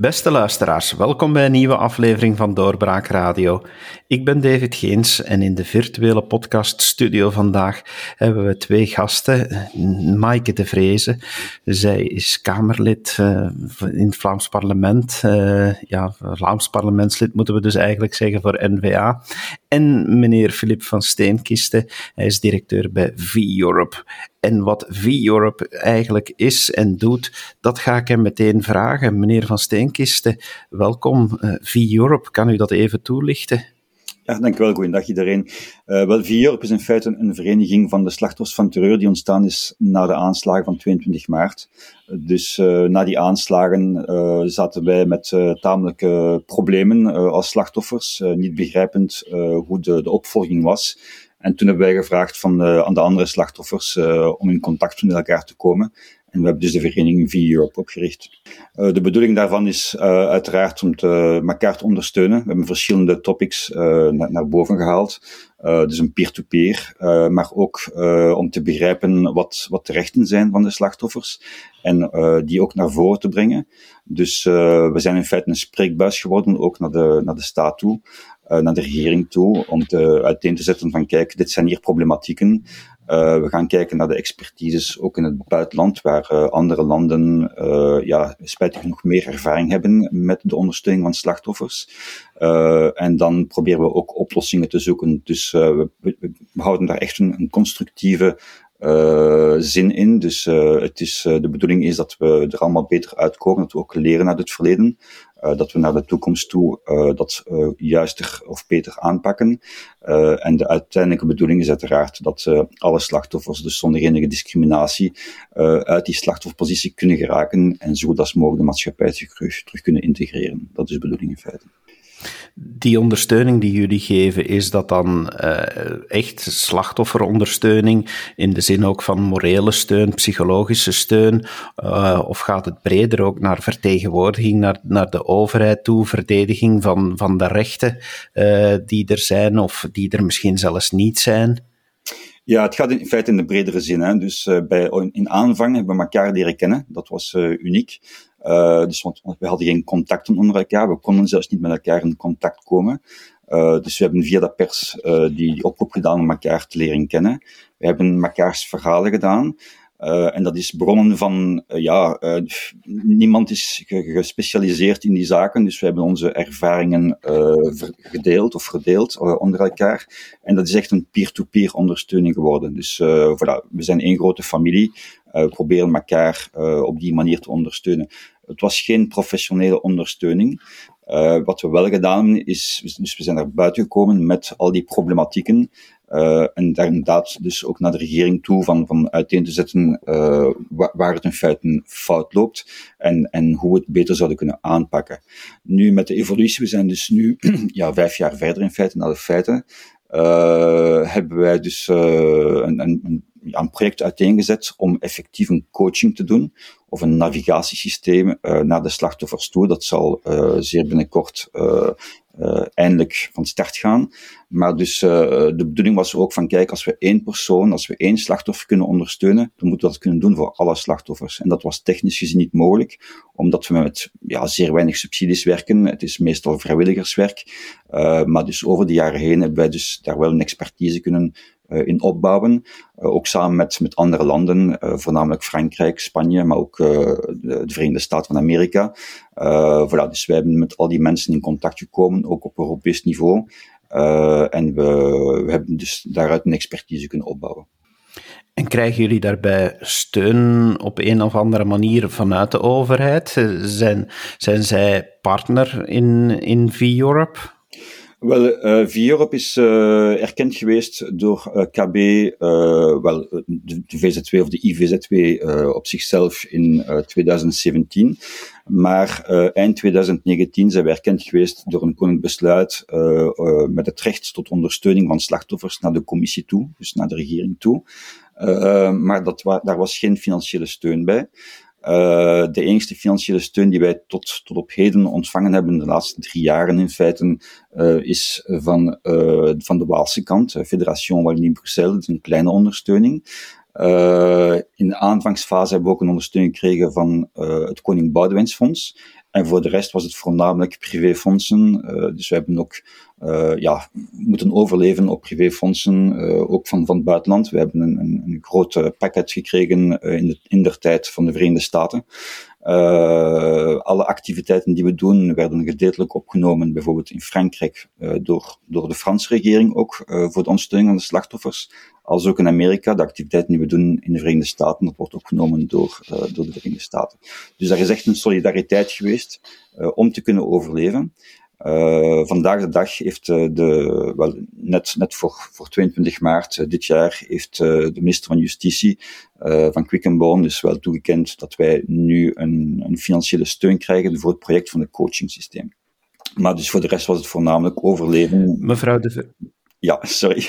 Beste luisteraars, welkom bij een nieuwe aflevering van Doorbraak Radio. Ik ben David Geens en in de virtuele podcaststudio vandaag hebben we twee gasten. Maaike de Vreese, zij is Kamerlid uh, in het Vlaams parlement. Uh, ja, Vlaams parlementslid moeten we dus eigenlijk zeggen voor NVA. En meneer Filip van Steenkiste, hij is directeur bij V-Europe. En wat V-Europe eigenlijk is en doet, dat ga ik hem meteen vragen. Meneer van Steenkiste, welkom. Uh, V-Europe, kan u dat even toelichten? Ja, dankjewel. Goedendag iedereen. Uh, wel, is in feite een vereniging van de slachtoffers van terreur die ontstaan is na de aanslagen van 22 maart. Dus uh, na die aanslagen uh, zaten wij met tamelijke problemen als slachtoffers, niet begrijpend hoe de, de opvolging was. En toen hebben wij gevraagd van aan de andere slachtoffers om in contact met elkaar te komen. En we hebben dus de vereniging V-Europe opgericht. Uh, de bedoeling daarvan is uh, uiteraard om te, elkaar te ondersteunen. We hebben verschillende topics naar, naar, boven gehaald. dus een peer-to-peer, -peer, maar ook om te begrijpen wat, wat de rechten zijn van de slachtoffers. En die ook naar voren te brengen. Dus we zijn in feite een spreekbuis geworden, ook naar de, naar de staat toe. Eh, naar de regering toe om te, uiteen te zetten van kijk, dit zijn hier problematieken. Uh, we gaan kijken naar de expertises, ook in het buitenland, waar uh, andere landen uh, ja, spijtig genoeg meer ervaring hebben met de ondersteuning van slachtoffers. en dan proberen we ook oplossingen te zoeken. Dus we, we, houden daar echt een, een constructieve zin in. Dus het is, de bedoeling is dat we er allemaal beter uitkomen, dat we ook leren uit het verleden. Uh, dat we naar de toekomst toe uh, dat uh, juister of beter aanpakken. en de uiteindelijke bedoeling is uiteraard dat alle slachtoffers, dus zonder enige discriminatie, uit die slachtofferpositie kunnen geraken en zo dat mogelijk de maatschappij terug kunnen integreren. Dat is de bedoeling in feite. Die ondersteuning die jullie geven, is dat dan uh, echt slachtofferondersteuning in de zin ook van morele steun, psychologische steun? Uh, of gaat het breder ook naar vertegenwoordiging, naar, naar de overheid toe, verdediging van, van de rechten uh, die er zijn of die er misschien zelfs niet zijn? Ja, het gaat in feite in de bredere zin. Hè. Dus bij, in aanvang hebben we elkaar leren kennen. Dat was uniek. Uh, dus want, we hadden geen contacten onder elkaar. We konden zelfs niet met elkaar in contact komen. dus we hebben via de pers die oproep gedaan om elkaar te leren kennen. We hebben mekaars verhalen gedaan. En dat is bronnen van, ja, niemand is gespecialiseerd in die zaken, dus we hebben onze ervaringen gedeeld of gedeeld onder elkaar. En dat is echt een peer-to-peer -peer ondersteuning geworden. Dus voilà, we zijn één grote familie, we proberen elkaar op die manier te ondersteunen. Het was geen professionele ondersteuning. Uh, wat we wel gedaan hebben, is, dus we zijn naar buiten gekomen met al die problematieken. En daar inderdaad dus ook naar de regering toe van, van uiteen te zetten uh, waar het in feite fout loopt en, en hoe we het beter zouden kunnen aanpakken. Nu met de evolutie, we zijn dus nu ja, vijf jaar verder in feite naar de feiten, hebben wij dus een, een, een een project uiteengezet om effectief een coaching te doen of een navigatiesysteem uh, naar de slachtoffers toe. Dat zal uh, zeer binnenkort uh, eindelijk van start gaan. Maar dus de bedoeling was ook van, kijk, als we één persoon, als we één slachtoffer kunnen ondersteunen, dan moeten we dat kunnen doen voor alle slachtoffers. En dat was technisch gezien niet mogelijk, omdat we met ja, zeer weinig subsidies werken. Het is meestal vrijwilligerswerk. maar dus over de jaren heen hebben wij dus daar wel een expertise kunnen in opbouwen. Uh, ook samen met, met andere landen, uh, voornamelijk Frankrijk, Spanje, maar ook de, de, Verenigde Staten van Amerika. voilà, dus wij hebben met al die mensen in contact gekomen, ook op Europees niveau. en we, we hebben dus daaruit een expertise kunnen opbouwen. En krijgen jullie daarbij steun op een of andere manier vanuit de overheid? Zijn, zijn zij partner in, in V-Europe? Wel, uh, V-Europe is uh, erkend geweest door uh, KB, wel, de, de, VZW of de IVZW op zichzelf in 2017. Maar eind 2019 zijn we erkend geweest door een koninklijk besluit met het recht tot ondersteuning van slachtoffers naar de commissie toe, dus naar de regering toe. maar dat daar was geen financiële steun bij. Uh, de enige financiële steun die wij tot, tot op heden ontvangen hebben, de laatste drie jaren in feite, uh, is van, uh, van de Waalse kant, Federation Wallonie-Bruxelles, dat is een kleine ondersteuning. in de aanvangsfase hebben we ook een ondersteuning gekregen van het Koning Boudewijnsfonds. En voor de rest was het voornamelijk privéfondsen. dus we hebben ook ja, moeten overleven op privéfondsen, ook van, van het buitenland. We hebben een, een, een groot pakket gekregen in, de, in der tijd van de Verenigde Staten. Uh, alle activiteiten die we doen werden gedeeltelijk opgenomen, bijvoorbeeld in Frankrijk, uh, door, door de Franse regering ook, uh, voor de ondersteuning aan de slachtoffers. Als ook in Amerika, de activiteiten die we doen in de Verenigde Staten, dat wordt opgenomen door, door de Verenigde Staten. Dus daar is echt een solidariteit geweest om te kunnen overleven. Uh, vandaag de dag heeft uh, de, wel, net, net voor, voor 22 maart uh, dit jaar, heeft de minister van Justitie van Quickenborn dus wel toegekend dat wij nu een, een financiële steun krijgen voor het project van het coachingsysteem. Maar dus voor de rest was het voornamelijk overleven. Mevrouw de ja, sorry.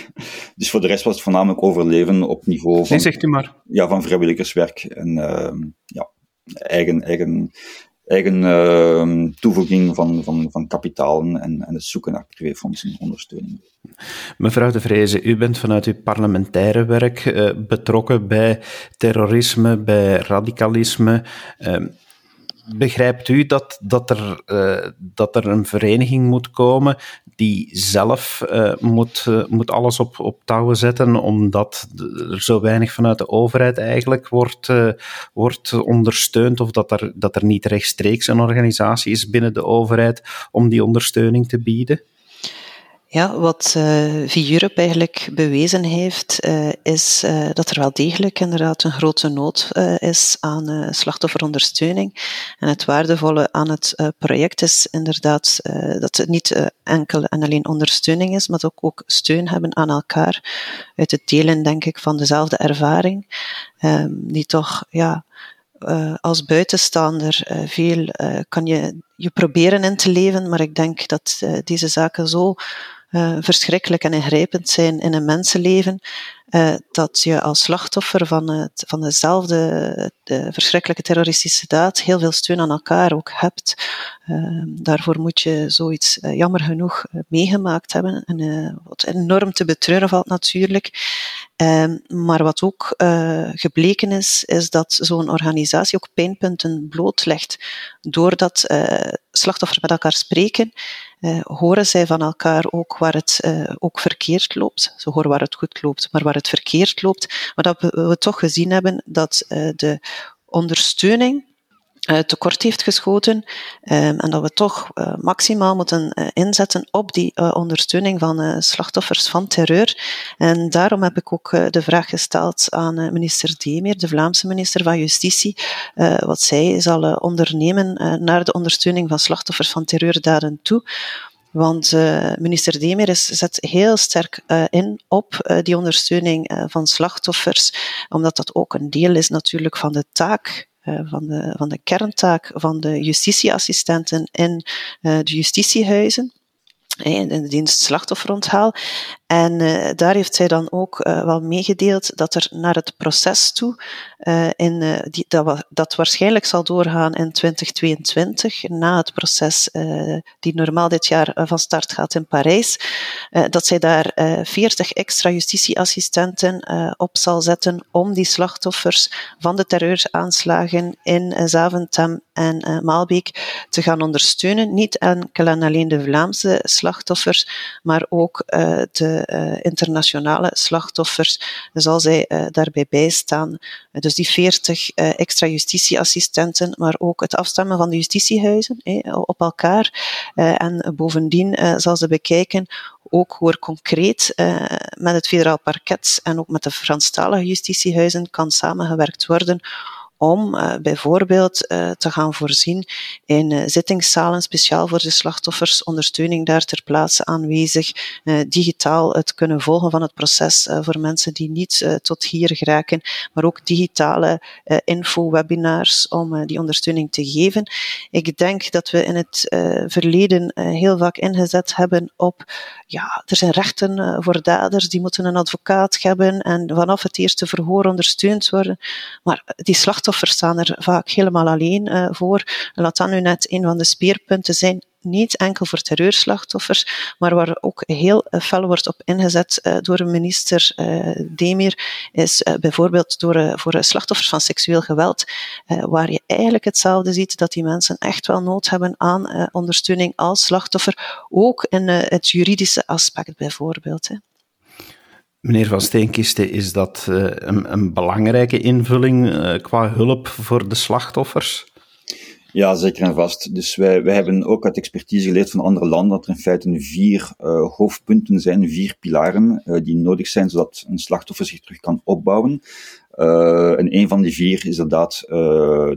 Dus voor de rest was het voornamelijk overleven op niveau van... Nee, zegt u maar. Ja, van vrijwilligerswerk en uh, ja, eigen, eigen eigen uh, toevoeging van, van, van kapitalen en, en het zoeken naar privéfondsen ondersteuning. Mevrouw de Vreese, u bent vanuit uw parlementaire werk uh, betrokken bij terrorisme, bij radicalisme. Uh, begrijpt u dat, dat, er, uh, dat er een vereniging moet komen die zelf uh, moet, uh, moet alles op, op touwen zetten, omdat er zo weinig vanuit de overheid eigenlijk wordt, wordt ondersteund, of dat er, dat er niet rechtstreeks een organisatie is binnen de overheid om die ondersteuning te bieden? Ja, wat uh, V-Europe eigenlijk bewezen heeft, uh, is uh, dat er wel degelijk inderdaad een grote nood is aan slachtofferondersteuning. En het waardevolle aan het project is inderdaad dat het niet enkel en alleen ondersteuning is, maar ook, ook steun hebben aan elkaar. Uit het delen, denk ik, van dezelfde ervaring, ehm, die toch, ja, als buitenstaander veel kan je je proberen in te leven, maar ik denk dat deze zaken zo uh, verschrikkelijk en ingrijpend zijn in een mensenleven, uh, dat je als slachtoffer van, het, van dezelfde de verschrikkelijke terroristische daad heel veel steun aan elkaar ook hebt. Uh, daarvoor moet je zoiets jammer genoeg meegemaakt hebben en wat enorm te betreuren valt natuurlijk. Ehm, maar wat ook gebleken is, is dat zo'n organisatie ook pijnpunten blootlegt doordat slachtoffers met elkaar spreken horen zij van elkaar ook waar het ook verkeerd loopt. Ze horen waar het goed loopt, maar waar het verkeerd loopt. Maar dat we, toch gezien hebben dat uh, de ondersteuning uh, tekort heeft geschoten um, en dat we toch uh, maximaal moeten inzetten op die ondersteuning van slachtoffers van terreur. En daarom heb ik ook de vraag gesteld aan minister Demeer, de Vlaamse minister van Justitie, wat zij zal ondernemen naar de ondersteuning van slachtoffers van terreurdaden toe. Want uh, minister is, zet heel sterk uh, in op uh, die ondersteuning van slachtoffers, omdat dat ook een deel is natuurlijk van de taak van, de, van de kerntaak van de justitieassistenten in de justitiehuizen in de dienst slachtofferonthaal. En uh, daar heeft zij dan ook uh, wel meegedeeld dat er naar het proces toe, uh, in, die, dat, dat waarschijnlijk zal doorgaan in 2022, na het proces die normaal dit jaar van start gaat in Parijs, dat zij daar 40 extra justitieassistenten op zal zetten om die slachtoffers van de terreuraanslagen in Zaventem en Maalbeek te gaan ondersteunen. Niet enkel en alleen de Vlaamse slachtoffers, maar ook de internationale slachtoffers zal zij uh, daarbij bijstaan. Dus die 40 extra justitieassistenten, maar ook het afstemmen van de justitiehuizen op elkaar. en bovendien zal ze bekijken ook hoe er concreet met het federaal parket en ook met de Franstalige justitiehuizen kan samengewerkt worden om uh, bijvoorbeeld uh, te gaan voorzien in uh, zittingszalen speciaal voor de slachtoffers, ondersteuning daar ter plaatse aanwezig, digitaal het kunnen volgen van het proces voor mensen die niet tot hier geraken, maar ook digitale info-webinars om die ondersteuning te geven. Ik denk dat we in het verleden heel vaak ingezet hebben op, ja, er zijn rechten voor daders, die moeten een advocaat hebben en vanaf het eerste verhoor ondersteund worden, maar die slachtoffers slachtoffers staan er vaak helemaal alleen voor. Laat dat nu net een van de speerpunten zijn niet enkel voor terreurslachtoffers, maar waar ook heel fel wordt op ingezet door minister Demir, is bijvoorbeeld door, voor slachtoffers van seksueel geweld, waar je eigenlijk hetzelfde ziet, dat die mensen echt wel nood hebben aan ondersteuning als slachtoffer, ook in het juridische aspect bijvoorbeeld. Meneer Van Steenkisten, is dat een, een belangrijke invulling qua hulp voor de slachtoffers? Ja, zeker en vast. Dus wij, wij hebben ook uit expertise geleerd van andere landen dat er in feite vier uh, hoofdpunten zijn, vier pilaren, die nodig zijn zodat een slachtoffer zich terug kan opbouwen. En een van die vier is inderdaad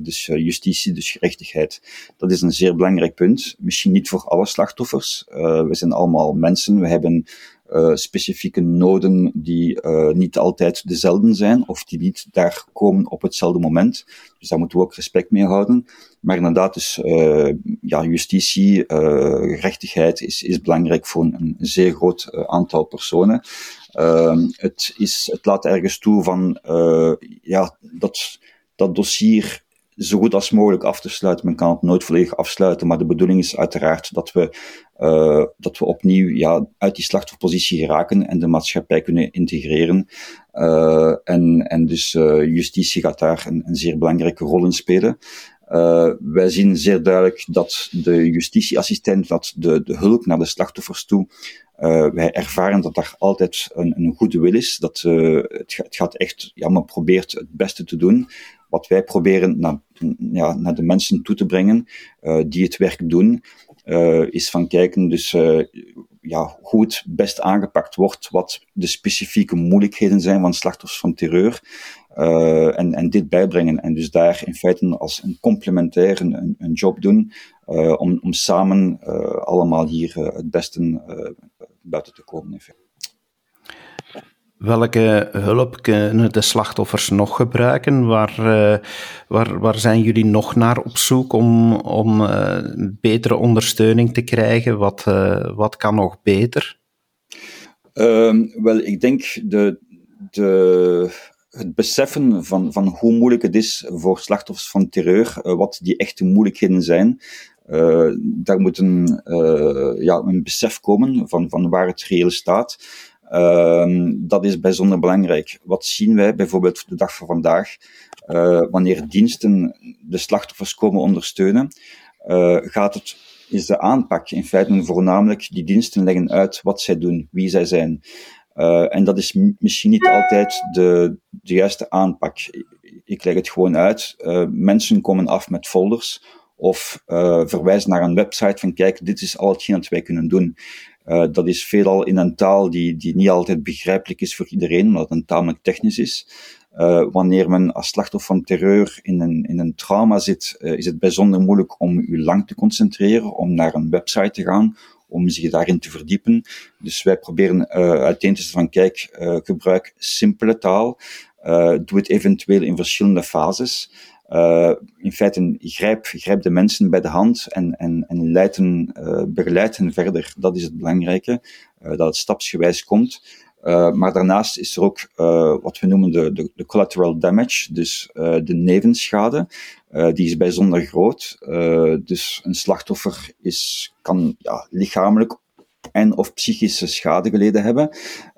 dus justitie, dus gerechtigheid. Dat is een zeer belangrijk punt. Misschien niet voor alle slachtoffers. we zijn allemaal mensen. We hebben uh, specifieke noden die uh, niet altijd dezelfde zijn of die niet daar komen op hetzelfde moment. Dus daar moeten we ook respect mee houden. Maar inderdaad, dus, uh, ja, justitie, gerechtigheid is, is belangrijk voor een, zeer groot aantal personen. Ehm, het, is, het laat ergens toe van ja, dat, dat dossier zo goed als mogelijk af te sluiten. Men kan het nooit volledig afsluiten, maar de bedoeling is uiteraard dat we, uh, dat we opnieuw ja, uit die slachtofferpositie geraken en de maatschappij kunnen integreren. Uh, en, en dus uh, justitie gaat daar een, zeer belangrijke rol in spelen. Wij zien zeer duidelijk dat de justitieassistent, dat de, de hulp naar de slachtoffers toe, wij ervaren dat daar altijd een, een goede wil is. Dat het, het, gaat echt, ja, men probeert het beste te doen wat wij proberen naar, ja, naar de mensen toe te brengen uh, die het werk doen, uh, is van kijken dus, uh, ja, hoe het best aangepakt wordt, wat de specifieke moeilijkheden zijn van slachtoffers van terreur. en, en dit bijbrengen. En dus daar in feite als een complementair een, een job doen om, om samen allemaal hier het beste buiten te komen. In feite. Welke hulp kunnen de slachtoffers nog gebruiken? Waar, uh, waar, waar zijn jullie nog naar op zoek om, om uh, betere ondersteuning te krijgen? Wat, uh, wat kan nog beter? Um, wel, ik denk de, de, het beseffen van, van hoe moeilijk het is voor slachtoffers van terreur, wat die echte moeilijkheden zijn, daar moet een, ja, een besef komen van, van waar het reëel staat. Uh, dat is bijzonder belangrijk. Wat zien wij bijvoorbeeld de dag van vandaag? Uh, wanneer diensten de slachtoffers komen ondersteunen, uh, gaat het, is de aanpak in feite voornamelijk die diensten leggen uit wat zij doen, wie zij zijn. Uh, en dat is misschien niet altijd de, de juiste aanpak. Ik leg het gewoon uit. mensen komen af met folders of verwijzen naar een website van kijk, dit is al hetgeen dat wij kunnen doen. Uh, dat is veelal in een taal die, die niet altijd begrijpelijk is voor iedereen, omdat het een tamelijk technisch is. Uh, wanneer men als slachtoffer van terreur in een, in een trauma zit, uh, is het bijzonder moeilijk om u lang te concentreren, om naar een website te gaan, om zich daarin te verdiepen. Dus wij proberen uiteen te zetten van, kijk, gebruik simpele taal, doe het eventueel in verschillende fases. Uh, in feite grijp, grijp de mensen bij de hand en, en, en hen verder. Dat is het belangrijke, uh, dat het stapsgewijs komt. maar daarnaast is er ook wat we noemen de, de, de collateral damage, dus de nevenschade. die is bijzonder groot. dus een slachtoffer is, kan ja, lichamelijk en of psychische schade geleden hebben.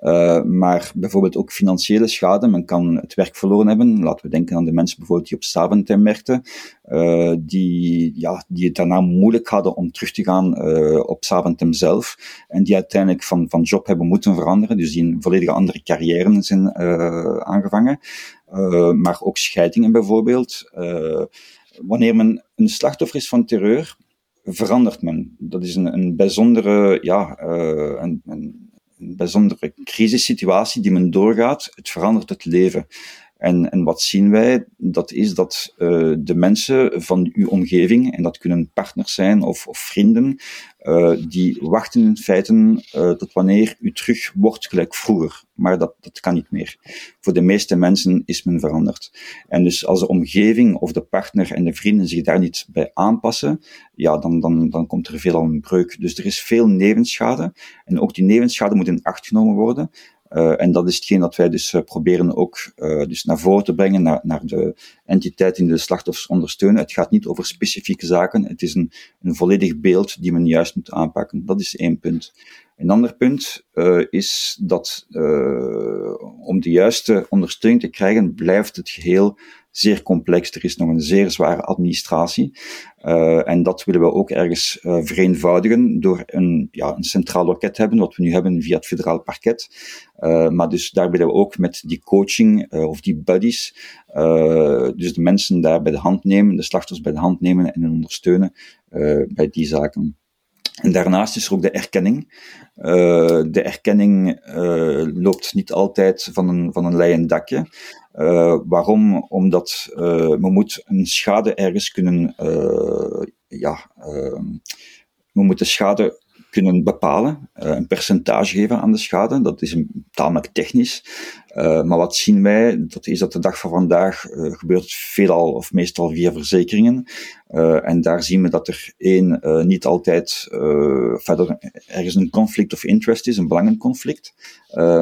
Uh, maar bijvoorbeeld ook financiële schade. Men kan het werk verloren hebben. Laten we denken aan de mensen bijvoorbeeld die op Saventem werkten, uh, die, ja, die het daarna moeilijk hadden om terug te gaan uh, op Saventem zelf. En die uiteindelijk van, van job hebben moeten veranderen. Dus die een volledige andere carrière zijn aangevangen. maar ook scheidingen bijvoorbeeld. wanneer men een slachtoffer is van terreur, verandert men. Dat is een, een bijzondere, ja, een, een, een bijzondere crisissituatie die men doorgaat. Het verandert het leven. En, en wat zien wij? Dat is dat uh, de mensen van uw omgeving, en dat kunnen partners zijn of, of vrienden, uh, die wachten in feite uh, tot wanneer u terug wordt gelijk vroeger. Maar dat, dat kan niet meer. Voor de meeste mensen is men veranderd. En dus als de omgeving of de partner en de vrienden zich daar niet bij aanpassen, ja, dan, dan, dan komt er veelal een breuk. Dus er is veel nevenschade. En ook die nevenschade moet in acht genomen worden. En dat is hetgeen dat wij dus proberen ook dus naar voren te brengen, naar, naar de entiteiten die de slachtoffers ondersteunen. Het gaat niet over specifieke zaken, het is een, een volledig beeld die men juist moet aanpakken. Dat is één punt. Een ander punt is dat om de juiste ondersteuning te krijgen, blijft het geheel zeer complex. Er is nog een zeer zware administratie. Uh, en dat willen we ook ergens vereenvoudigen door een, ja, een centraal loket hebben, wat we nu hebben via het federaal parket. maar dus daar willen we ook met die coaching of die buddies, dus de mensen daar bij de hand nemen, de slachtoffers bij de hand nemen en ondersteunen bij die zaken. En daarnaast is er ook de erkenning. De erkenning loopt niet altijd van een, van een leien dakje. Uh, waarom? Omdat we moet een schade ergens kunnen, ja, we moeten schade kunnen bepalen, uh, een percentage geven aan de schade. Dat is een, tamelijk technisch. Uh, maar wat zien wij? Dat is dat de dag van vandaag uh, gebeurt veelal of meestal via verzekeringen. en daar zien we dat er één niet altijd verder ergens een conflict of interest is, een belangenconflict.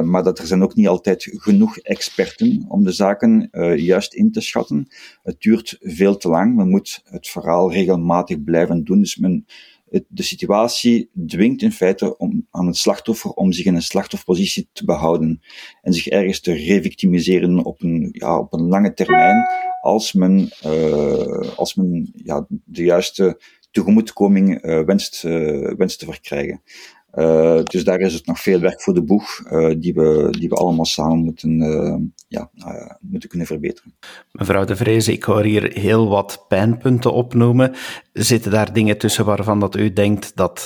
maar dat er zijn ook niet altijd genoeg experten om de zaken juist in te schatten. Het duurt veel te lang. Men moet het verhaal regelmatig blijven doen. Dus men de situatie dwingt in feite om, aan het slachtoffer om zich in een slachtofferpositie te behouden en zich ergens te revictimiseren op een, ja, op een lange termijn als men, uh, als men ja, de juiste tegemoetkoming uh, wenst, uh, wenst te verkrijgen. Uh, dus daar is het nog veel werk voor de boeg, uh, die, we, die we allemaal samen moeten, uh, ja, moeten kunnen verbeteren. Mevrouw De Vreese, ik hoor hier heel wat pijnpunten opnoemen. Zitten daar dingen tussen waarvan dat u denkt dat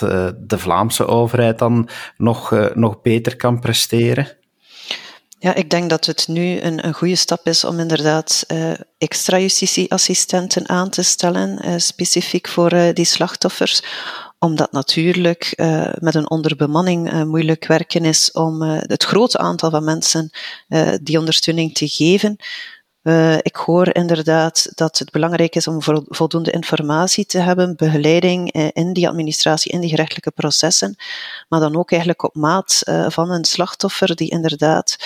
de Vlaamse overheid dan nog, nog beter kan presteren? Ja, ik denk dat het nu een, een goede stap is om inderdaad uh, extra justitieassistenten aan te stellen, uh, specifiek voor uh, die slachtoffers, omdat natuurlijk uh, met een onderbemanning uh, moeilijk werken is om uh, het grote aantal van mensen die ondersteuning te geven. Uh, ik hoor inderdaad dat het belangrijk is om voldoende informatie te hebben, begeleiding uh, in die administratie, in die gerechtelijke processen, maar dan ook eigenlijk op maat uh, van een slachtoffer die inderdaad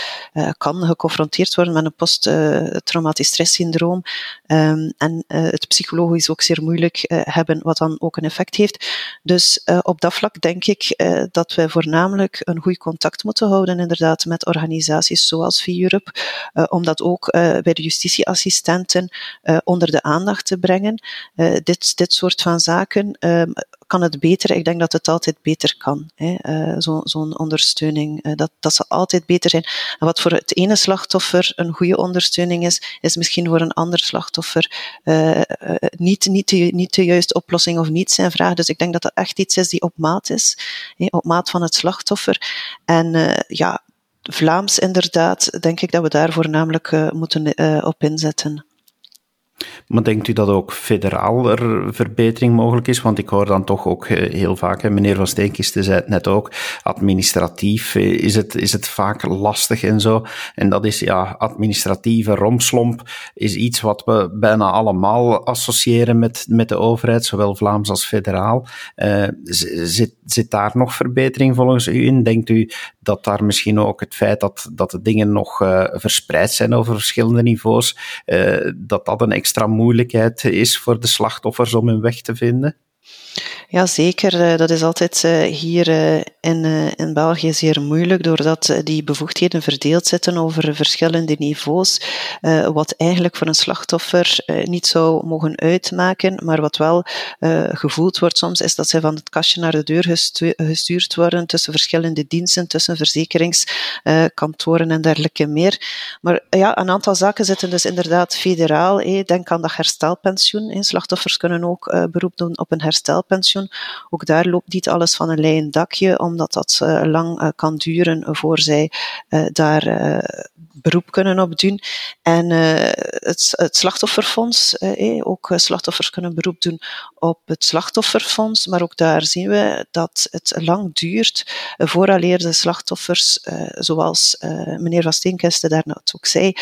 kan geconfronteerd worden met een post-traumatisch stresssyndroom um, en het psychologisch ook zeer moeilijk hebben, wat dan ook een effect heeft. Dus op dat vlak denk ik dat wij voornamelijk een goed contact moeten houden inderdaad met organisaties zoals V-Europe, omdat ook bij de justitieassistenten uh, onder de aandacht te brengen. Uh, dit, dit soort van zaken um, kan het beter. Ik denk dat het altijd beter kan. Uh, Zo'n zo ondersteuning, dat, dat zal altijd beter zijn. Wat voor het ene slachtoffer een goede ondersteuning is, is misschien voor een ander slachtoffer niet, niet, de, niet de juiste oplossing of niet zijn vraag. Dus ik denk dat dat echt iets is die op maat is, op maat van het slachtoffer. En ja, Vlaams inderdaad, denk ik dat we daar voornamelijk uh, moeten uh, op inzetten. Maar denkt u dat ook federaal er verbetering mogelijk is? Want ik hoor dan toch ook eh, heel vaak, hè, meneer Van Steenkisten zei het net ook, administratief is het, is het vaak lastig en zo. En dat is, ja, administratieve romslomp is iets wat we bijna allemaal associëren met, met de overheid, zowel Vlaams als federaal. Uh, zit, zit daar nog verbetering volgens u in? Denkt u dat daar misschien ook het feit dat, dat de dingen nog verspreid zijn over verschillende niveaus, dat dat een extra moeilijkheid is voor de slachtoffers om hun weg te vinden? Ja, zeker. Eh, dat is altijd eh, hier eh, in, België zeer moeilijk, doordat die bevoegdheden verdeeld zitten over verschillende niveaus, wat eigenlijk voor een slachtoffer niet zou mogen uitmaken, maar wat wel gevoeld wordt soms, is dat zij van het kastje naar de deur gestuurd worden tussen verschillende diensten, tussen verzekeringskantoren en dergelijke meer. Maar ja, een aantal zaken zitten dus inderdaad federaal. Denk aan dat herstelpensioen. Slachtoffers kunnen ook beroep doen op een herstelpensioen. Ook daar loopt niet alles van een leien dakje, omdat dat uh, lang uh, kan duren voor zij uh, daar beroep kunnen op doen. En het, het, slachtofferfonds, ook slachtoffers kunnen beroep doen op het slachtofferfonds, maar ook daar zien we dat het lang duurt vooraleer de slachtoffers, zoals meneer Van Steenkeste daarnet ook zei,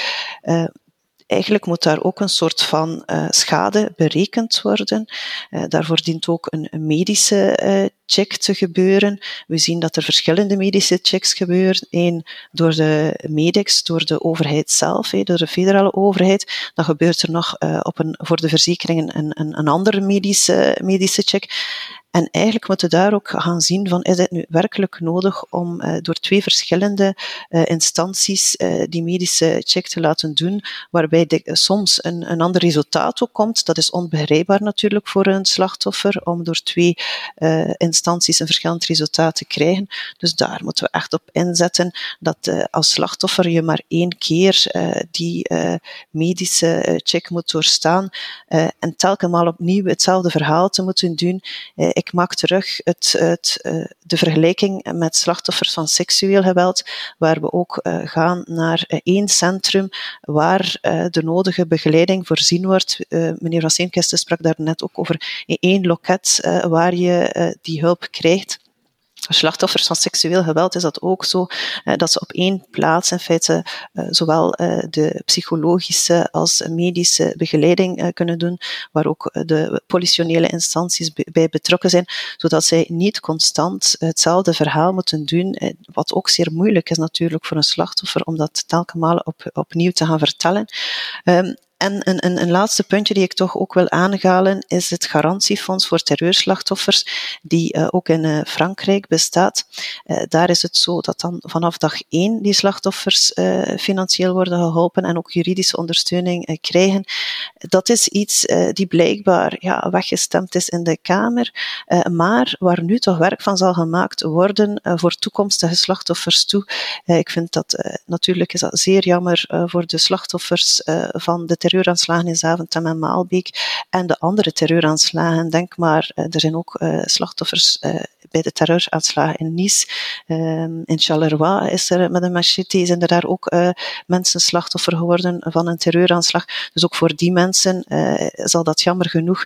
eigenlijk moet daar ook een soort van uh, schade berekend worden. Uh, daarvoor dient ook een, medische uh, check te gebeuren. We zien dat er verschillende medische checks gebeuren. Eén door de medics, door de overheid zelf, door de federale overheid. Dan gebeurt er nog op een, voor de verzekeringen een, een, een andere medische, medische check. En eigenlijk moeten we daar ook gaan zien van, is het nu werkelijk nodig om uh, door twee verschillende uh, instanties uh, die medische check te laten doen, waarbij de, soms een, een ander resultaat ook komt. Dat is onbegrijpbaar natuurlijk voor een slachtoffer, om door twee instanties een verschillend resultaat te krijgen. Dus daar moeten we echt op inzetten dat als slachtoffer je maar één keer die medische check moet doorstaan en telkens opnieuw hetzelfde verhaal te moeten doen ik maak terug het, het, uh, de vergelijking met slachtoffers van seksueel geweld, waar we ook uh, gaan naar uh, één centrum waar de nodige begeleiding voorzien wordt. meneer Van Steenkisten sprak daar net ook over één loket waar je die hulp krijgt slachtoffers van seksueel geweld is dat ook zo, eh, dat ze op één plaats in feite eh, zowel eh, de psychologische als medische begeleiding kunnen doen, waar ook de politionele instanties bij betrokken zijn, zodat zij niet constant hetzelfde verhaal moeten doen, wat ook zeer moeilijk is natuurlijk voor een slachtoffer om dat telkens op, opnieuw te gaan vertellen. En een, een, een, laatste puntje die ik toch ook wil aanhalen is het garantiefonds voor terreurslachtoffers, die uh, ook in uh, Frankrijk bestaat. Uh, daar is het zo dat dan vanaf dag één die slachtoffers financieel worden geholpen en ook juridische ondersteuning krijgen. Dat is iets die blijkbaar ja, weggestemd is in de Kamer, maar waar nu toch werk van zal gemaakt worden voor toekomstige slachtoffers toe. ik vind dat natuurlijk is dat zeer jammer voor de slachtoffers van de terreuraanslagen in Zaventem en Maalbeek en de andere terreuraanslagen. Denk maar, eh, er zijn ook uh, slachtoffers uh, bij de terreuraanslagen in Nice. Um, in Charleroi is er met een machete, zijn er daar ook mensen slachtoffer geworden van een terreuraanslag. Dus ook voor die mensen zal dat jammer genoeg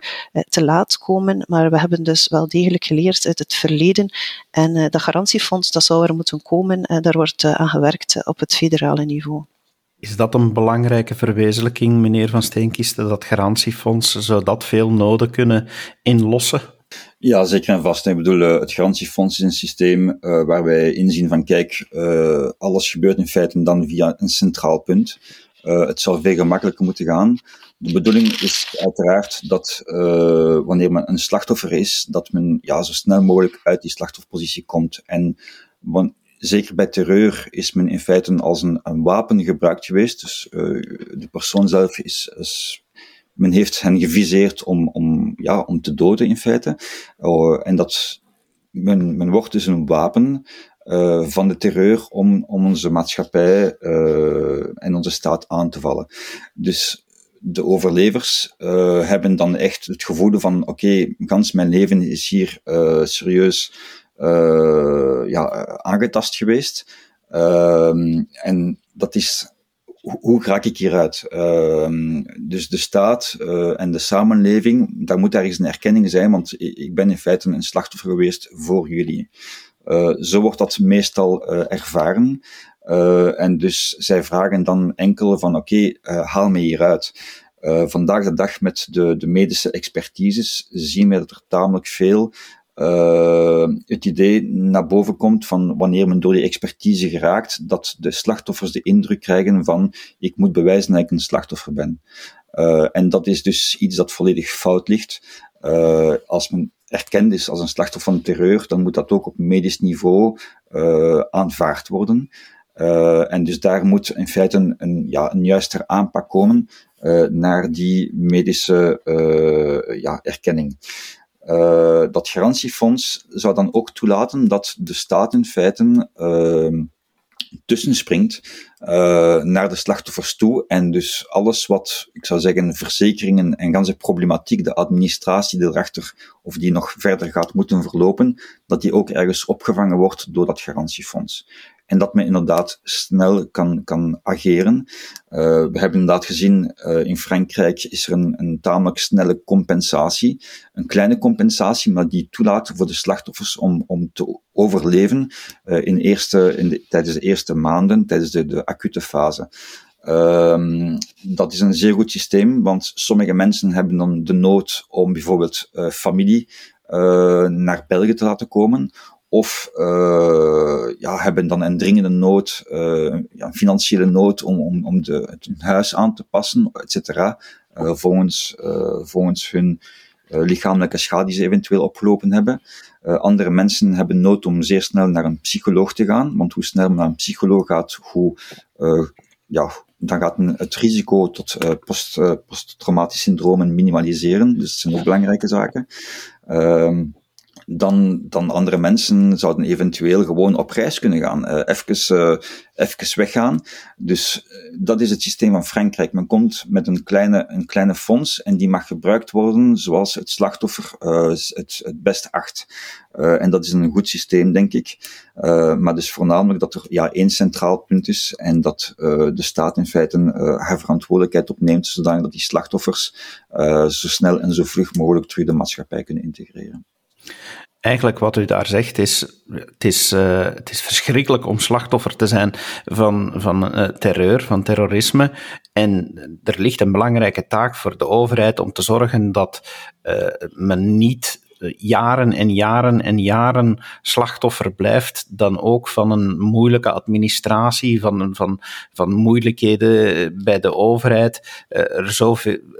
te laat komen. Maar we hebben dus wel degelijk geleerd uit het verleden. En dat garantiefonds, dat zou er moeten komen. daar wordt aan gewerkt op het federale niveau. Is dat een belangrijke verwezenlijking, meneer Van Steenkisten, dat garantiefonds? Zou dat veel noden kunnen inlossen? Ja, zeker en vast. Ik bedoel, eh, het garantiefonds is een systeem uh, waar wij inzien van, kijk, uh, alles gebeurt in feite dan via een centraal punt. Het zou veel gemakkelijker moeten gaan. De bedoeling is uiteraard dat wanneer men een slachtoffer is, dat men ja, zo snel mogelijk uit die slachtofferpositie komt. En zeker bij terreur is men in feite als een, een wapen gebruikt geweest. Dus uh, de persoon zelf is, is, men heeft hen geviseerd om, om, ja, om te doden in feite. Uh, en dat, men, men wordt dus een wapen uh, van de terreur om, om onze maatschappij en onze staat aan te vallen. Dus de overlevers hebben dan echt het gevoel van, oké, gans mijn leven is hier serieus ja, aangetast geweest. Uh, en dat is, hoe raak ik hieruit? Uh, dus de staat uh, en de samenleving, daar moet ergens een erkenning zijn, want ik ben in feite een slachtoffer geweest voor jullie. Uh, zo wordt dat meestal ervaren. en dus zij vragen dan enkel van, oké, haal me hieruit. Vandaag de dag met de, de medische expertises zien we dat er tamelijk veel uh, het idee naar boven komt van wanneer men door die expertise geraakt, dat de slachtoffers de indruk krijgen van ik moet bewijzen dat ik een slachtoffer ben. Uh, en dat is dus iets dat volledig fout ligt. Uh, als men erkend is als een slachtoffer van terreur, dan moet dat ook op medisch niveau aanvaard worden. en dus daar moet in feite een, een, ja, een juister aanpak komen naar die medische ja, erkenning. Uh, dat garantiefonds zou dan ook toelaten dat de staat in feite uh, tussenspringt uh, naar de slachtoffers toe en dus alles wat, ik zou zeggen, verzekeringen en ganse problematiek, de administratie erachter of die nog verder gaat moeten verlopen, dat die ook ergens opgevangen wordt door dat garantiefonds en dat men inderdaad snel kan, kan ageren. Uh, we hebben inderdaad gezien, uh, in Frankrijk is er een, een tamelijk snelle compensatie. Een kleine compensatie, maar die toelaat voor de slachtoffers om, om te overleven uh, in eerste, in de, tijdens de eerste maanden, tijdens de, de acute fase. Ehm, dat is een zeer goed systeem, want sommige mensen hebben dan de nood om bijvoorbeeld familie naar België te laten komen, of uh, ja, hebben dan een dringende nood, ja, een financiële nood om, om, om de, het huis aan te passen, et cetera, volgens, volgens hun lichamelijke schade die ze eventueel opgelopen hebben. andere mensen hebben nood om zeer snel naar een psycholoog te gaan, want hoe snel men naar een psycholoog gaat, hoe ja, dan gaat men het risico tot uh, post, uh, posttraumatisch syndromen minimaliseren. Dus dat zijn ook belangrijke zaken. Uh, dan, dan andere mensen zouden eventueel gewoon op reis kunnen gaan, uh, even, uh, even weggaan. Dus uh, dat is het systeem van Frankrijk. Men komt met een kleine, een kleine fonds en die mag gebruikt worden zoals het slachtoffer het, het best acht. en dat is een goed systeem, denk ik. maar dus voornamelijk dat er ja, één centraal punt is en dat de staat in feite haar verantwoordelijkheid opneemt, zodat die slachtoffers zo snel en zo vlug mogelijk terug de maatschappij kunnen integreren. Eigenlijk wat u daar zegt is, het is, uh, het is verschrikkelijk om slachtoffer te zijn van, van uh, terreur, van terrorisme. En er ligt een belangrijke taak voor de overheid om te zorgen dat uh, men niet jaren en jaren en jaren slachtoffer blijft, dan ook van een moeilijke administratie, van, van, van moeilijkheden bij de overheid. Eh, er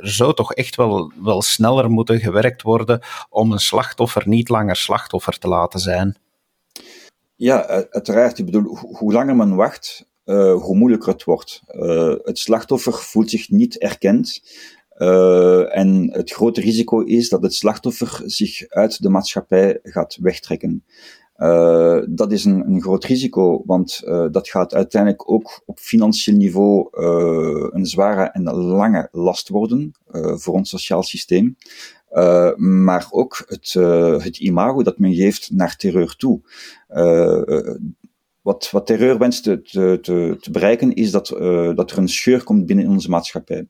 zou, toch echt wel, wel sneller moeten gewerkt worden om een slachtoffer niet langer slachtoffer te laten zijn. Ja, uiteraard. Ik bedoel, hoe langer men wacht, uh, hoe moeilijker het wordt. Het slachtoffer voelt zich niet erkend. Uh, en het grote risico is dat het slachtoffer zich uit de maatschappij gaat wegtrekken. Uh, dat is een, een groot risico, want uh, dat gaat uiteindelijk ook op financieel niveau een zware en lange last worden voor ons sociaal systeem. maar ook het, het imago dat men geeft naar terreur toe. Wat, wat, terreur wenst te, te, bereiken, is dat, dat er een scheur komt binnen onze maatschappij.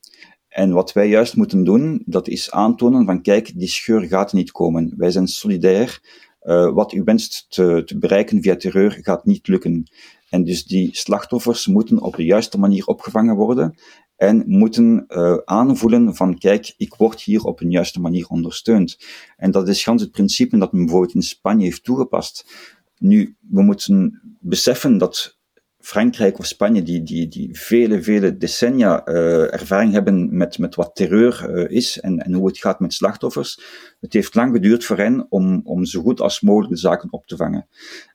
En wat wij juist moeten doen, dat is aantonen van kijk, die scheur gaat niet komen. Wij zijn solidair. Uh, wat u wenst te, te, bereiken via terreur gaat niet lukken. En dus die slachtoffers moeten op de juiste manier opgevangen worden en moeten uh, aanvoelen van kijk, ik word hier op een juiste manier ondersteund. En dat is gans het principe dat men bijvoorbeeld in Spanje heeft toegepast. Nu, we moeten beseffen dat Frankrijk of Spanje, die, die, die vele, vele decennia uh, ervaring hebben met, met wat terreur uh, is en, en hoe het gaat met slachtoffers. Het heeft lang geduurd voor hen om, om zo goed als mogelijk de zaken op te vangen.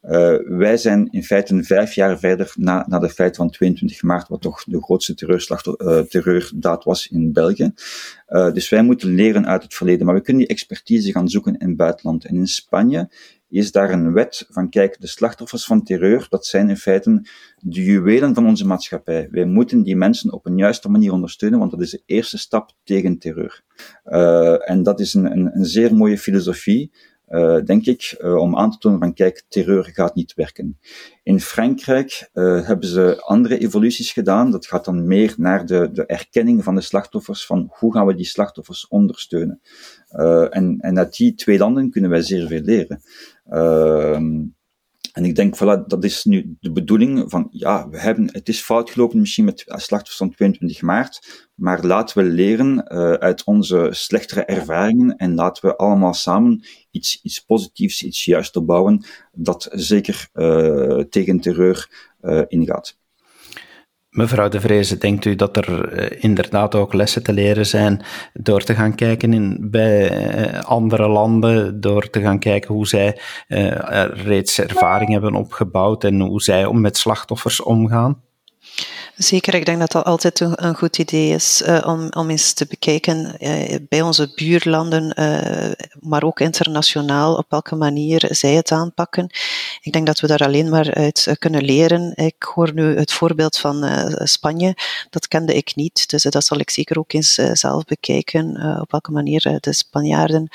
Uh, wij zijn in feite vijf jaar verder na, na de feit van 22 maart, wat toch de grootste terreurdaad was in België. dus wij moeten leren uit het verleden, maar we kunnen die expertise gaan zoeken in het buitenland. En in Spanje is daar een wet van, kijk, de slachtoffers van terreur, dat zijn in feite de juwelen van onze maatschappij. Wij moeten die mensen op een juiste manier ondersteunen, want dat is de eerste stap tegen terreur. Uh, en dat is een, een, een zeer mooie filosofie, uh, denk ik, uh, om aan te tonen van kijk, terreur gaat niet werken. In Frankrijk uh, hebben ze andere evoluties gedaan. Dat gaat dan meer naar de, de erkenning van de slachtoffers, van hoe gaan we die slachtoffers ondersteunen. en, en uit die twee landen kunnen wij zeer veel leren. En ik denk, voilà, dat is nu de bedoeling van, ja, we hebben, het is fout gelopen misschien met slachtoffers van 22 maart, maar laten we leren uh, uit onze slechtere ervaringen en laten we allemaal samen iets, iets positiefs, iets juist opbouwen, dat zeker uh, tegen terreur uh, ingaat. Mevrouw de Vreese, denkt u dat er uh, inderdaad ook lessen te leren zijn door te gaan kijken in, bij uh, andere landen, door te gaan kijken hoe zij uh, reeds ervaring hebben opgebouwd en hoe zij om met slachtoffers omgaan? Zeker, ik denk dat dat altijd een, goed idee is uh, om, om eens te bekijken uh, bij onze buurlanden, uh, maar ook internationaal, op welke manier zij het aanpakken. Ik denk dat we daar alleen maar uit kunnen leren. Ik hoor nu het voorbeeld van Spanje, dat kende ik niet, dus dat zal ik zeker ook eens zelf bekijken, op welke manier de Spanjaarden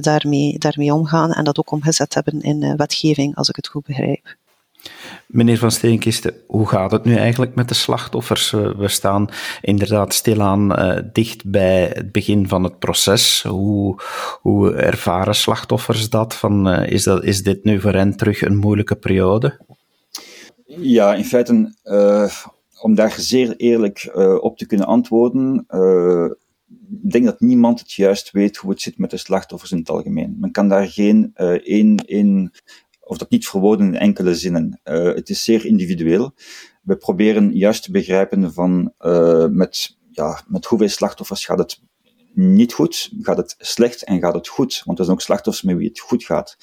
daarmee, daarmee omgaan en dat ook omgezet hebben in wetgeving, als ik het goed begrijp. Meneer Van Steenkisten, hoe gaat het nu eigenlijk met de slachtoffers? We staan inderdaad stilaan uh, dicht bij het begin van het proces. Hoe, hoe ervaren slachtoffers dat? Van, uh, is dat? Is dit nu voor hen terug een moeilijke periode? Ja, in feite, uh, om daar zeer eerlijk op te kunnen antwoorden, ik denk dat niemand het juist weet hoe het zit met de slachtoffers in het algemeen. Men kan daar geen één, één of dat niet verwoorden in enkele zinnen. het is zeer individueel. We proberen juist te begrijpen van met, ja, met hoeveel slachtoffers gaat het niet goed, gaat het slecht en gaat het goed. Want er zijn ook slachtoffers met wie het goed gaat.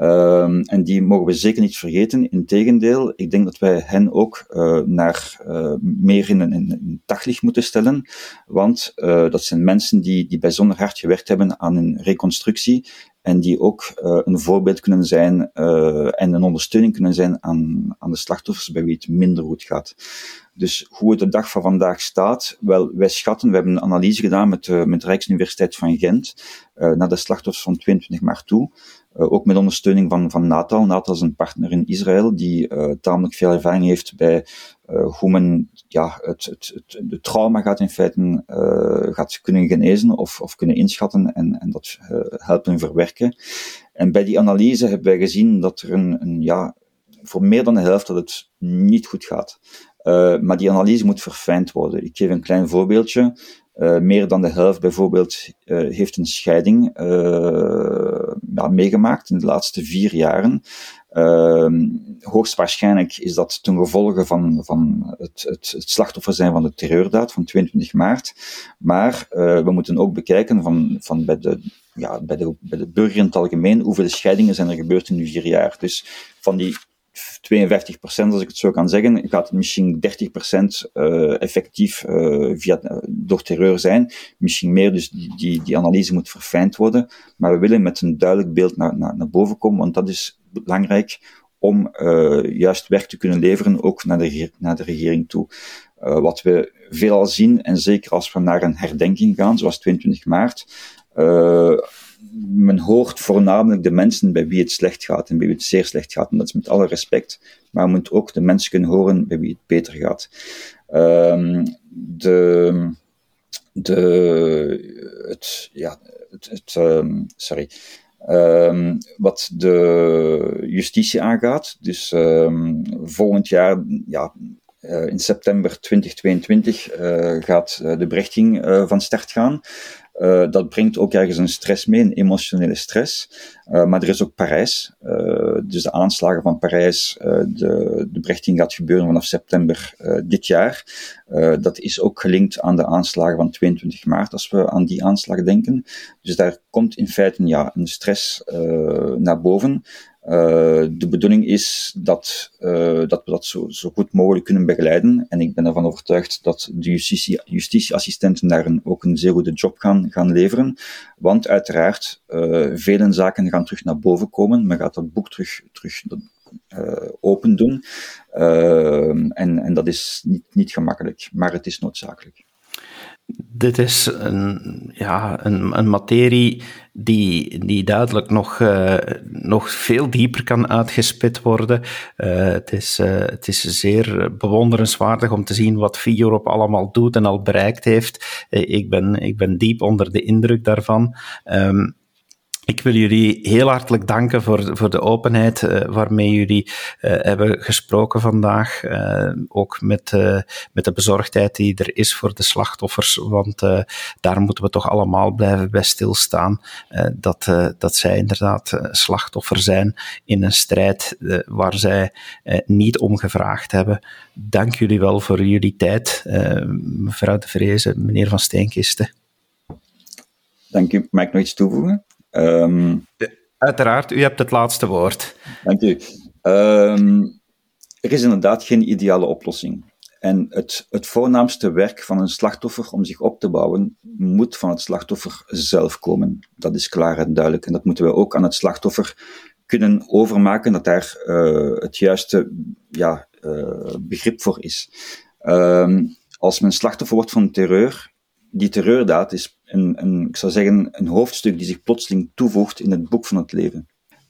Um, en die mogen we zeker niet vergeten. Integendeel, ik denk dat wij hen ook uh, naar meer in een, daglicht moeten stellen. Want dat zijn mensen die, die bijzonder hard gewerkt hebben aan een reconstructie. En die ook een voorbeeld kunnen zijn en een ondersteuning kunnen zijn aan, aan de slachtoffers bij wie het minder goed gaat. Dus hoe het de dag van vandaag staat, wel, wij schatten, we hebben een analyse gedaan met, uh, met de Rijksuniversiteit van Gent, naar de slachtoffers van 22 maart toe. Uh, ook met ondersteuning van, van Natal. Natal is een partner in Israël die uh, tamelijk veel ervaring heeft bij uh, hoe men ja, het, het, de trauma gaat in feite gaat kunnen genezen of, of kunnen inschatten en, en dat helpen verwerken. En bij die analyse hebben wij gezien dat er een, een ja, voor meer dan de helft dat het niet goed gaat. Maar die analyse moet verfijnd worden. Ik geef een klein voorbeeldje. Meer dan de helft bijvoorbeeld heeft een scheiding meegemaakt in de laatste vier jaren. Ehm, hoogstwaarschijnlijk is dat ten gevolge van, van het, het, slachtoffer zijn van de terreurdaad van 22 maart. Maar we moeten ook bekijken van, van bij, de, ja, bij, de, bij de burger in het algemeen hoeveel scheidingen zijn er gebeurd in die vier jaar. Dus van die 52% als ik het zo kan zeggen, gaat misschien 30% uh, effectief uh, via, uh, door terreur zijn. Misschien meer, dus die, die, die analyse moet verfijnd worden. Maar we willen met een duidelijk beeld naar, naar, naar boven komen, want dat is belangrijk om juist werk te kunnen leveren, ook naar de, naar de regering toe. wat we veelal zien, en zeker als we naar een herdenking gaan, zoals 22 maart, men hoort voornamelijk de mensen bij wie het slecht gaat en bij wie het zeer slecht gaat. En dat is met alle respect. Maar we moeten ook de mensen kunnen horen bij wie het beter gaat. Um, de, de, het, ja, het, het um, sorry. Um, wat de justitie aangaat, dus volgend jaar, ja, uh, in september 2022 uh, gaat uh, de berechting van start gaan. Uh, dat brengt ook ergens een stress mee, een emotionele stress. Uh, maar er is ook Parijs. Uh, dus de aanslagen van Parijs, de, de brechting gaat gebeuren vanaf september dit jaar. dat is ook gelinkt aan de aanslagen van 22 maart, als we aan die aanslag denken. Dus daar komt in feite ja, een stress naar boven. Uh, de bedoeling is dat, uh, dat we dat zo, zo goed mogelijk kunnen begeleiden. En ik ben ervan overtuigd dat de justitie, justitieassistenten daar een, ook een zeer goede job gaan, gaan leveren. Want uiteraard, uh, vele zaken gaan terug naar boven komen. Men gaat dat boek terug, terug open doen. en, en dat is niet, niet gemakkelijk, maar het is noodzakelijk dit is een, ja, een, een materie die, die duidelijk nog, uh, nog veel dieper kan uitgespit worden. Uh, het, is, uh, het is zeer bewonderenswaardig om te zien wat Europe allemaal doet en al bereikt heeft. ik, ben, ik ben diep onder de indruk daarvan. Um, ik wil jullie heel hartelijk danken voor, voor de openheid uh, waarmee jullie uh, hebben gesproken vandaag. Uh, ook met, met de bezorgdheid die er is voor de slachtoffers. Want daar moeten we toch allemaal blijven bij stilstaan. dat, dat zij inderdaad slachtoffer zijn in een strijd waar zij niet om gevraagd hebben. Dank jullie wel voor jullie tijd, mevrouw de Vrezen, meneer Van Steenkisten. Dank u. Mag ik nog iets toevoegen? Um, Uiteraard, u hebt het laatste woord. Dank u. Um, er is inderdaad geen ideale oplossing. En het, het voornaamste werk van een slachtoffer om zich op te bouwen, moet van het slachtoffer zelf komen. Dat is klaar en duidelijk. En dat moeten we ook aan het slachtoffer kunnen overmaken, dat daar uh, het juiste ja, uh, begrip voor is. Um, als men slachtoffer wordt van terreur, die terreurdaad is een, ik zou zeggen, een hoofdstuk die zich plotseling toevoegt in het boek van het leven.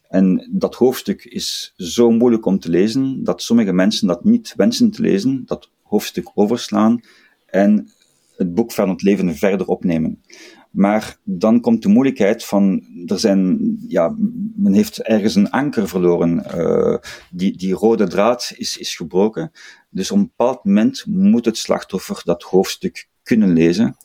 En dat hoofdstuk is zo moeilijk om te lezen, dat sommige mensen dat niet wensen te lezen, dat hoofdstuk overslaan en het boek van het leven verder opnemen. Maar dan komt de moeilijkheid van, er zijn, ja, men heeft ergens een anker verloren. Uh, die, die rode draad is, is gebroken. Dus op een bepaald moment moet het slachtoffer dat hoofdstuk kunnen lezen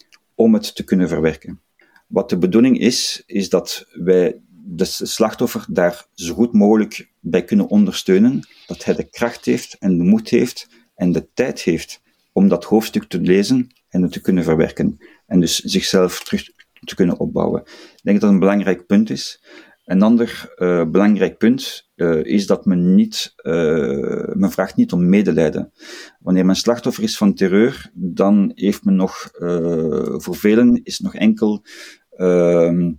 om het te kunnen verwerken. Wat de bedoeling is, is dat wij de slachtoffer daar zo goed mogelijk bij kunnen ondersteunen, dat hij de kracht heeft en de moed heeft en de tijd heeft om dat hoofdstuk te lezen en het te kunnen verwerken. En dus zichzelf terug te kunnen opbouwen. Ik denk dat dat een belangrijk punt is. Een ander uh, belangrijk punt uh, is dat men niet, uh, men vraagt niet om medelijden. Wanneer men slachtoffer is van terreur, dan heeft men nog, voor velen is nog enkel ehm,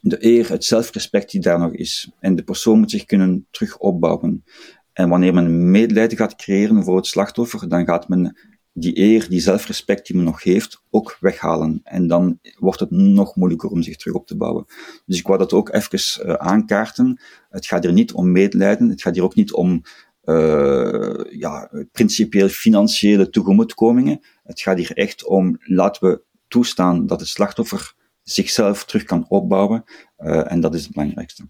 de eer, het zelfrespect die daar nog is. En de persoon moet zich kunnen terug opbouwen. En wanneer men medelijden gaat creëren voor het slachtoffer, dan gaat men die eer, die zelfrespect die men nog heeft, ook weghalen. En dan wordt het nog moeilijker om zich terug op te bouwen. Dus ik wou dat ook even uh, aankaarten. Het gaat hier niet om medelijden, het gaat hier ook niet om uh, ja, principieel financiële tegemoetkomingen. Het gaat hier echt om, laten we toestaan dat het slachtoffer zichzelf terug kan opbouwen. Uh, en dat is het belangrijkste.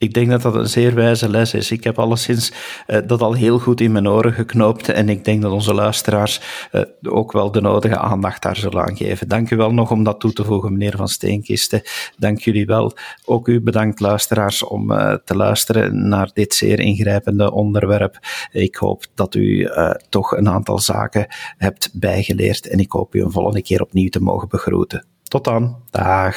Ik denk dat dat een zeer wijze les is. Ik heb alleszins uh, dat al heel goed in mijn oren geknoopt en ik denk dat onze luisteraars uh, ook wel de nodige aandacht daar zullen aan geven. Dank u wel nog om dat toe te voegen, meneer Van Steenkisten. Dank jullie wel. Ook u bedankt, luisteraars, om uh, te luisteren naar dit zeer ingrijpende onderwerp. Ik hoop dat u toch een aantal zaken hebt bijgeleerd en ik hoop u een volgende keer opnieuw te mogen begroeten. Tot dan. Dag.